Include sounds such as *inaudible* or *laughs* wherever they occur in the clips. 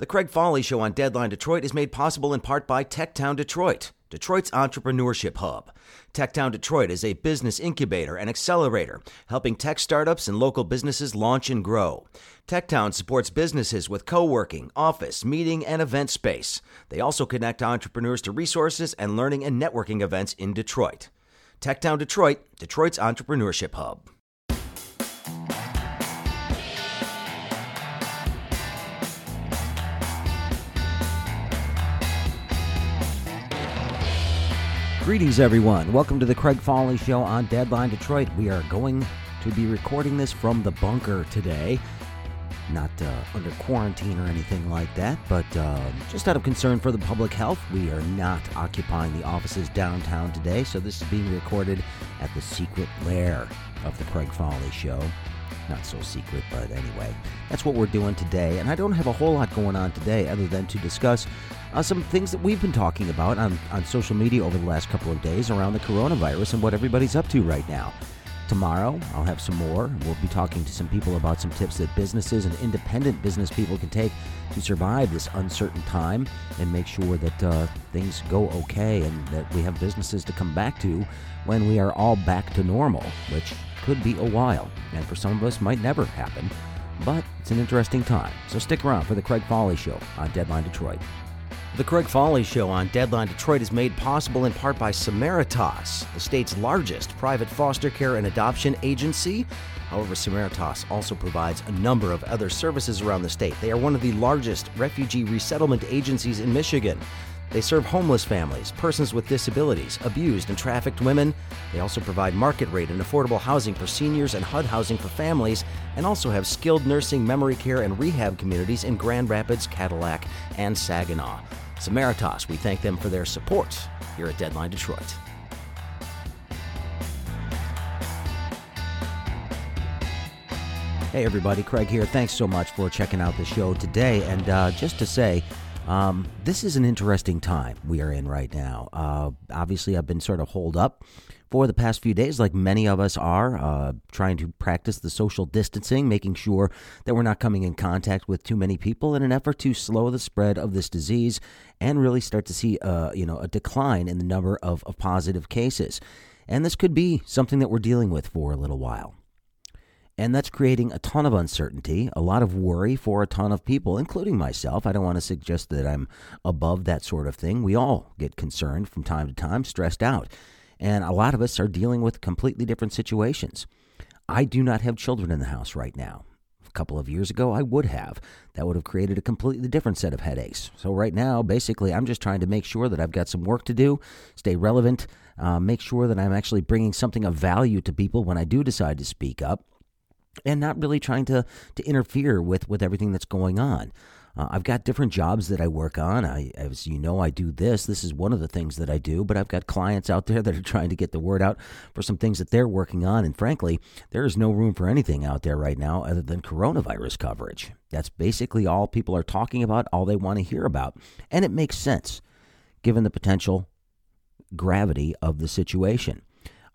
The Craig Fahle Show on Deadline Detroit is made possible in part by Techtown Detroit, Detroit's entrepreneurship hub. Techtown Detroit is a business incubator and accelerator, helping tech startups and local businesses launch and grow. Techtown supports businesses with co working, office, meeting, and event space. They also connect entrepreneurs to resources and learning and networking events in Detroit. Techtown Detroit, Detroit's entrepreneurship hub. Greetings, everyone. Welcome to the Craig Fahle Show on Deadline Detroit. We are going to be recording this from the bunker today. Not uh, under quarantine or anything like that, but uh, just out of concern for the public health, we are not occupying the offices downtown today. So this is being recorded at the secret lair of the Craig Fahle Show. Not so secret, but anyway, that's what we're doing today. And I don't have a whole lot going on today other than to discuss uh, some things that we've been talking about on, on social media over the last couple of days around the coronavirus and what everybody's up to right now. Tomorrow, I'll have some more. We'll be talking to some people about some tips that businesses and independent business people can take to survive this uncertain time and make sure that uh, things go okay and that we have businesses to come back to when we are all back to normal, which could be a while, and for some of us might never happen. But it's an interesting time. So stick around for the Craig Fahle Show on Deadline Detroit. The Craig Fahle Show on Deadline Detroit is made possible in part by Samaritas, the state's largest private foster care and adoption agency. However, Samaritas also provides a number of other services around the state. They are one of the largest refugee resettlement agencies in Michigan. They serve homeless families, persons with disabilities, abused and trafficked women. They also provide market rate and affordable housing for seniors and HUD housing for families, and also have skilled nursing, memory care, and rehab communities in Grand Rapids, Cadillac, and Saginaw. Samaritas, we thank them for their support here at Deadline Detroit. Hey, everybody, Craig here. Thanks so much for checking out the show today. And uh, just to say, um, this is an interesting time we are in right now. Uh, obviously, I've been sort of holed up for the past few days, like many of us are, uh, trying to practice the social distancing, making sure that we're not coming in contact with too many people in an effort to slow the spread of this disease and really start to see, uh, you know, a decline in the number of, of positive cases. And this could be something that we're dealing with for a little while. And that's creating a ton of uncertainty, a lot of worry for a ton of people, including myself. I don't want to suggest that I'm above that sort of thing. We all get concerned from time to time, stressed out. And a lot of us are dealing with completely different situations. I do not have children in the house right now. A couple of years ago, I would have. That would have created a completely different set of headaches. So, right now, basically, I'm just trying to make sure that I've got some work to do, stay relevant, uh, make sure that I'm actually bringing something of value to people when I do decide to speak up, and not really trying to, to interfere with, with everything that's going on. Uh, I've got different jobs that I work on. I, as you know, I do this. This is one of the things that I do, but I've got clients out there *laughs* that are trying to get the word out for some things that they're working on. And frankly, there is no room for anything out there right now other than coronavirus coverage. That's basically all people are talking about, all they want to hear about. And it makes sense given the potential gravity of the situation.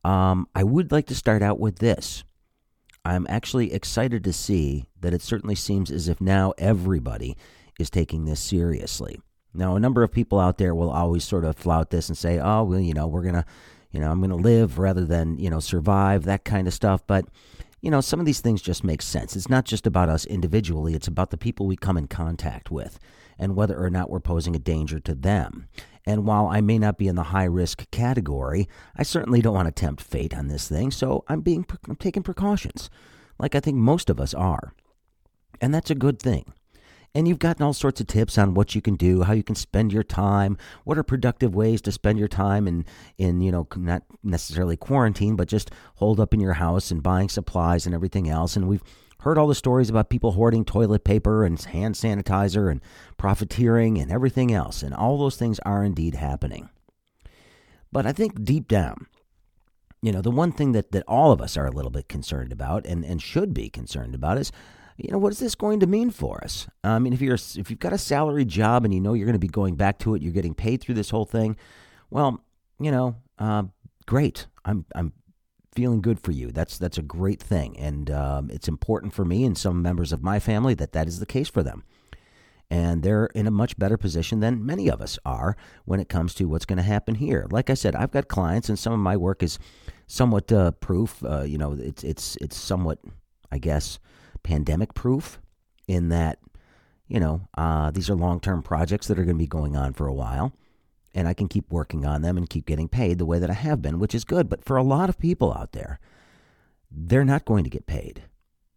Um, I would like to start out with this. I'm actually excited to see that it certainly seems as if now everybody is taking this seriously. Now, a number of people out there will always sort of flout this and say, oh, well, you know, we're going to, you know, I'm going to live rather than, you know, survive, that kind of stuff. But, you know, some of these things just make sense. It's not just about us individually, it's about the people we come in contact with and whether or not we're posing a danger to them. And while I may not be in the high risk category, I certainly don't want to tempt fate on this thing, so I'm being I'm taking precautions, like I think most of us are. And that's a good thing. And you've gotten all sorts of tips on what you can do, how you can spend your time, what are productive ways to spend your time in, in you know, not necessarily quarantine, but just hold up in your house and buying supplies and everything else. And we've heard all the stories about people hoarding toilet paper and hand sanitizer and profiteering and everything else, and all those things are indeed happening. But I think deep down, you know, the one thing that, that all of us are a little bit concerned about and, and should be concerned about is, you know, what is this going to mean for us? I mean, if you're if you've got a salary job and you know you're going to be going back to it, you're getting paid through this whole thing. Well, you know, uh, great. I'm I'm feeling good for you. That's that's a great thing, and um, it's important for me and some members of my family that that is the case for them. And they're in a much better position than many of us are when it comes to what's going to happen here. Like I said, I've got clients, and some of my work is somewhat uh, proof. Uh, you know, it's it's it's somewhat, I guess, pandemic proof in that you know uh, these are long term projects that are going to be going on for a while and I can keep working on them and keep getting paid the way that I have been, which is good. But for a lot of people out there, they're not going to get paid.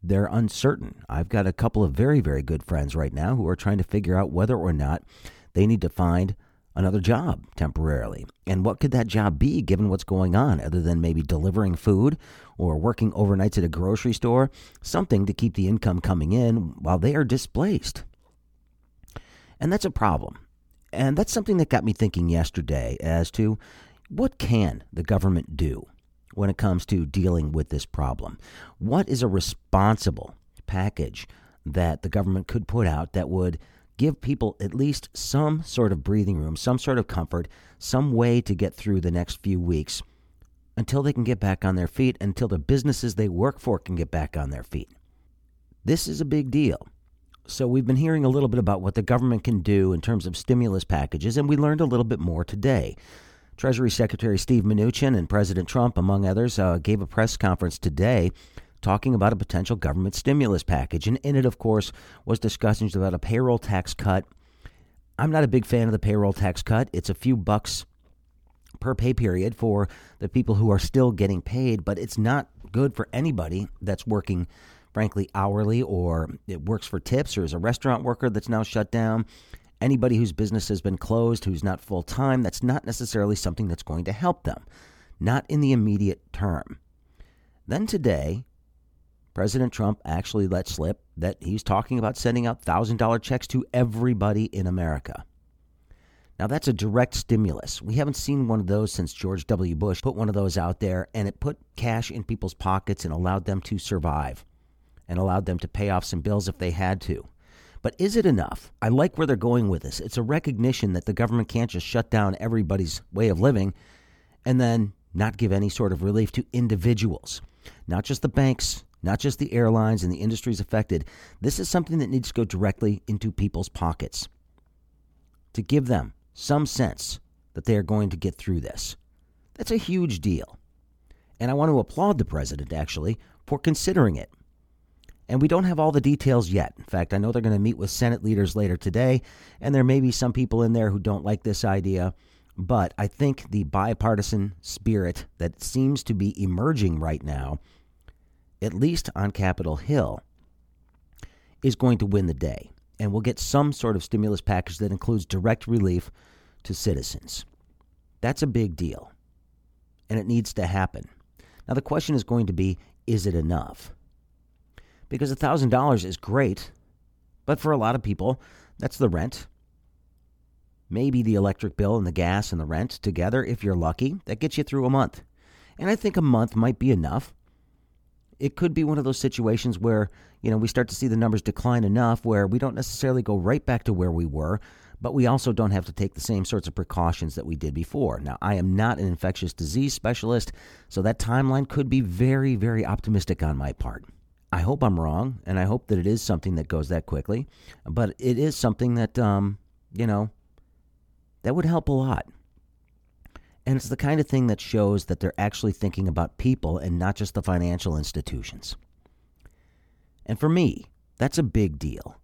They're uncertain. I've got a couple of very, very good friends right now who are trying to figure out whether or not they need to find another job temporarily. And what could that job be given what's going on, other than maybe delivering food or working overnights at a grocery store? Something to keep the income coming in while they are displaced. And that's a problem. And that's something that got me thinking yesterday as to what can the government do when it comes to dealing with this problem? What is a responsible package that the government could put out that would give people at least some sort of breathing room, some sort of comfort, some way to get through the next few weeks until they can get back on their feet, until the businesses they work for can get back on their feet? This is a big deal. So, we've been hearing a little bit about what the government can do in terms of stimulus packages, and we learned a little bit more today. Treasury Secretary Steve Mnuchin and President Trump, among others, uh, gave a press conference today talking about a potential government stimulus package. And in it, of course, was discussions about a payroll tax cut. I'm not a big fan of the payroll tax cut. It's a few bucks per pay period for the people who are still getting paid, but it's not good for anybody that's working frankly, hourly or it works for tips or is a restaurant worker that's now shut down. Anybody whose business has been closed, who's not full time, that's not necessarily something that's going to help them, not in the immediate term. Then today, President Trump actually let slip that he's talking about sending out $1,000 checks to everybody in America. Now, that's a direct stimulus. We haven't seen one of those since George W. Bush put one of those out there, and it put cash in people's pockets and allowed them to survive and allowed them to pay off some bills if they had to. But is it enough? I like where they're going with this. It's a recognition that the government can't just shut down everybody's way of living and then not give any sort of relief to individuals, not just the banks, not just the airlines and the industries affected. This is something that needs to go directly into people's pockets to give them some sense that they are going to get through this. That's a huge deal. And I want to applaud the president, actually, for considering it. And we don't have all the details yet. In fact, I know they're going to meet with Senate leaders later today, and there may be some people in there who don't like this idea. But I think the bipartisan spirit that seems to be emerging right now, at least on Capitol Hill, is going to win the day. And we'll get some sort of stimulus package that includes direct relief to citizens. That's a big deal. And it needs to happen. Now, the question is going to be is it enough? Because $1,000 is great, but for a lot of people, that's the rent. Maybe the electric bill and the gas and the rent together, if you're lucky, that gets you through a month. And I think a month might be enough. It could be one of those situations where, you know, we start to see the numbers decline enough where we don't necessarily go right back to where we were, but we also don't have to take the same sorts of precautions that we did before. Now, I am not an infectious disease specialist, so that timeline could be very, very optimistic on my part. I hope I'm wrong, and I hope that it is something that goes that quickly. But it is something that, um, you know, that would help a lot. And it's the kind of thing that shows that they're actually thinking about people and not just the financial institutions. And for me, that's a big deal.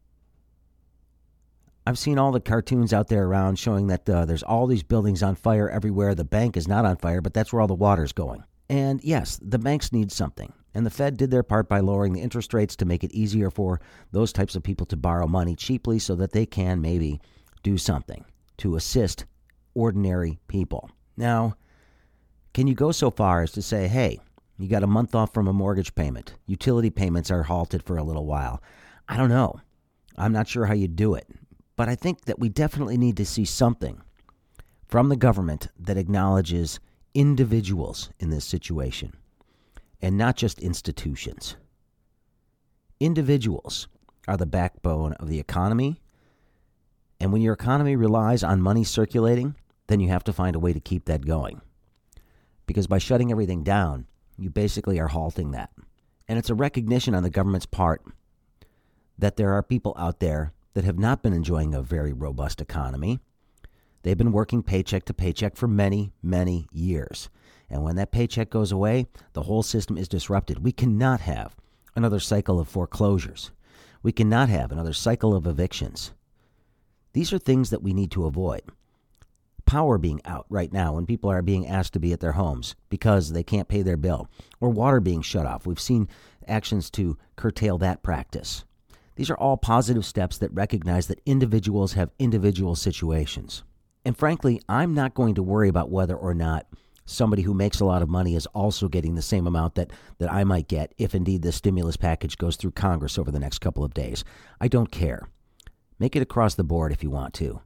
I've seen all the cartoons out there around showing that uh, there's all these buildings on fire everywhere. The bank is not on fire, but that's where all the water's going. And yes, the banks need something. And the Fed did their part by lowering the interest rates to make it easier for those types of people to borrow money cheaply so that they can maybe do something to assist ordinary people. Now, can you go so far as to say, hey, you got a month off from a mortgage payment, utility payments are halted for a little while? I don't know. I'm not sure how you do it. But I think that we definitely need to see something from the government that acknowledges individuals in this situation and not just institutions. Individuals are the backbone of the economy. And when your economy relies on money circulating, then you have to find a way to keep that going. Because by shutting everything down, you basically are halting that. And it's a recognition on the government's part that there are people out there that have not been enjoying a very robust economy. They've been working paycheck to paycheck for many, many years. And when that paycheck goes away, the whole system is disrupted. We cannot have another cycle of foreclosures. We cannot have another cycle of evictions. These are things that we need to avoid. Power being out right now when people are being asked to be at their homes because they can't pay their bill, or water being shut off. We've seen actions to curtail that practice. These are all positive steps that recognize that individuals have individual situations. And frankly, I'm not going to worry about whether or not somebody who makes a lot of money is also getting the same amount that, that I might get if indeed this stimulus package goes through Congress over the next couple of days. I don't care. Make it across the board if you want to.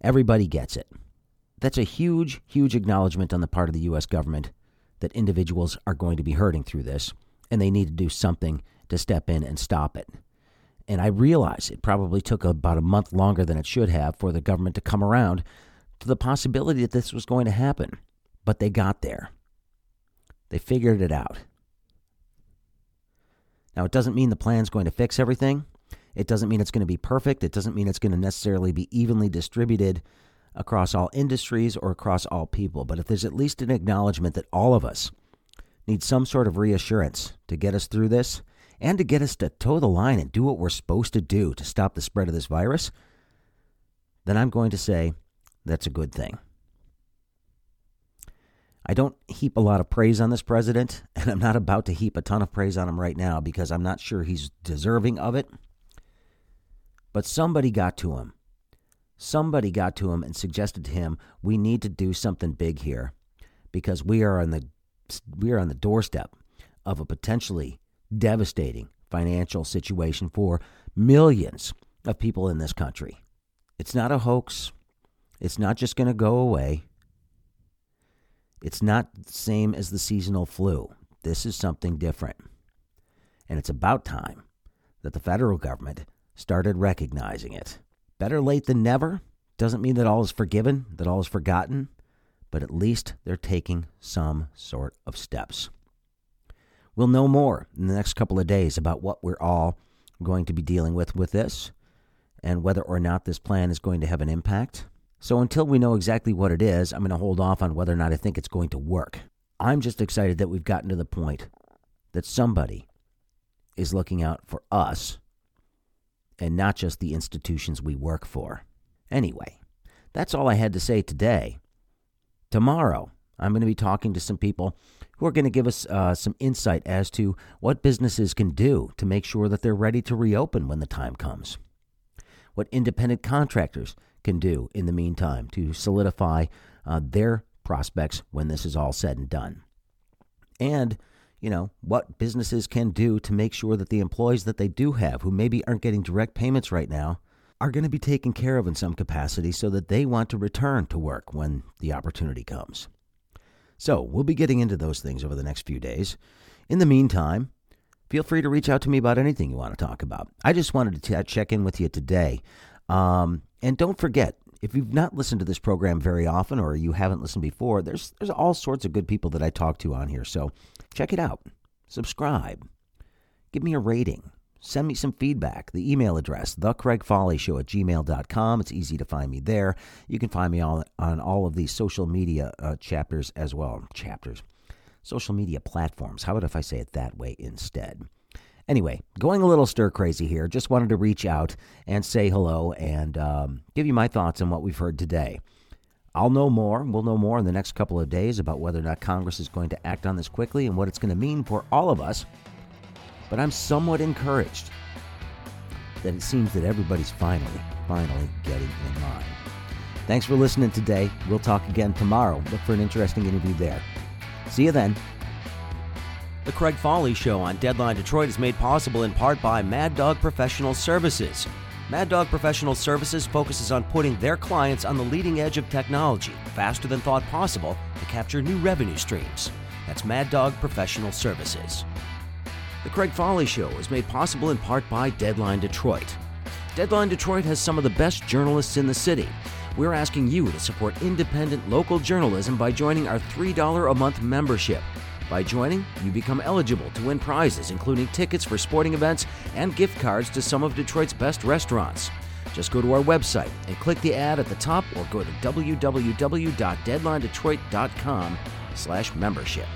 Everybody gets it. That's a huge, huge acknowledgement on the part of the U.S. government that individuals are going to be hurting through this, and they need to do something to step in and stop it. And I realize it probably took about a month longer than it should have for the government to come around to the possibility that this was going to happen but they got there. They figured it out. Now, it doesn't mean the plan's going to fix everything. It doesn't mean it's going to be perfect. It doesn't mean it's going to necessarily be evenly distributed across all industries or across all people. But if there's at least an acknowledgement that all of us need some sort of reassurance to get us through this and to get us to toe the line and do what we're supposed to do to stop the spread of this virus, then I'm going to say that's a good thing. I don't heap a lot of praise on this president, *laughs* and I'm not about to heap a ton of praise on him right now because I'm not sure he's deserving of it. But somebody got to him. Somebody got to him and suggested to him, "We need to do something big here because we are on the we are on the doorstep of a potentially devastating financial situation for millions of people in this country. It's not a hoax. It's not just going to go away. It's not the same as the seasonal flu. This is something different. And it's about time that the federal government started recognizing it. Better late than never doesn't mean that all is forgiven, that all is forgotten, but at least they're taking some sort of steps. We'll know more in the next couple of days about what we're all going to be dealing with with this and whether or not this plan is going to have an impact. So until we know exactly what it is, I'm going to hold off on whether or not I think it's going to work. I'm just excited that we've gotten to the point that somebody is looking out for us and not just the institutions we work for. Anyway, that's all I had to say today. Tomorrow, I'm going to be talking to some people who are going to give us uh, some insight as to what businesses can do to make sure that they're ready to reopen when the time comes. What independent contractors can do in the meantime to solidify uh, their prospects when this is all said and done. And, you know, what businesses can do to make sure that the employees that they do have, who maybe aren't getting direct payments right now, are going to be taken care of in some capacity so that they want to return to work when the opportunity comes. So, we'll be getting into those things over the next few days. In the meantime, feel free to reach out to me about anything you want to talk about. I just wanted to t- check in with you today um, and don't forget, if you've not listened to this program very often or you haven't listened before, there's there's all sorts of good people that I talk to on here. So check it out. Subscribe. Give me a rating. Send me some feedback. The email address, thecraigfolleyshow at gmail.com. It's easy to find me there. You can find me all, on all of these social media uh, chapters as well. Chapters. Social media platforms. How about if I say it that way instead? Anyway, going a little stir crazy here. Just wanted to reach out and say hello and um, give you my thoughts on what we've heard today. I'll know more. We'll know more in the next couple of days about whether or not Congress is going to act on this quickly and what it's going to mean for all of us. But I'm somewhat encouraged that it seems that everybody's finally, finally getting in line. Thanks for listening today. We'll talk again tomorrow. Look for an interesting interview there. See you then. The Craig Fahle Show on Deadline Detroit is made possible in part by Mad Dog Professional Services. Mad Dog Professional Services focuses on putting their clients on the leading edge of technology, faster than thought possible, to capture new revenue streams. That's Mad Dog Professional Services. The Craig Fahle Show is made possible in part by Deadline Detroit. Deadline Detroit has some of the best journalists in the city. We're asking you to support independent local journalism by joining our $3 a month membership. By joining, you become eligible to win prizes, including tickets for sporting events and gift cards to some of Detroit's best restaurants. Just go to our website and click the ad at the top or go to www.deadlinedetroit.com slash membership.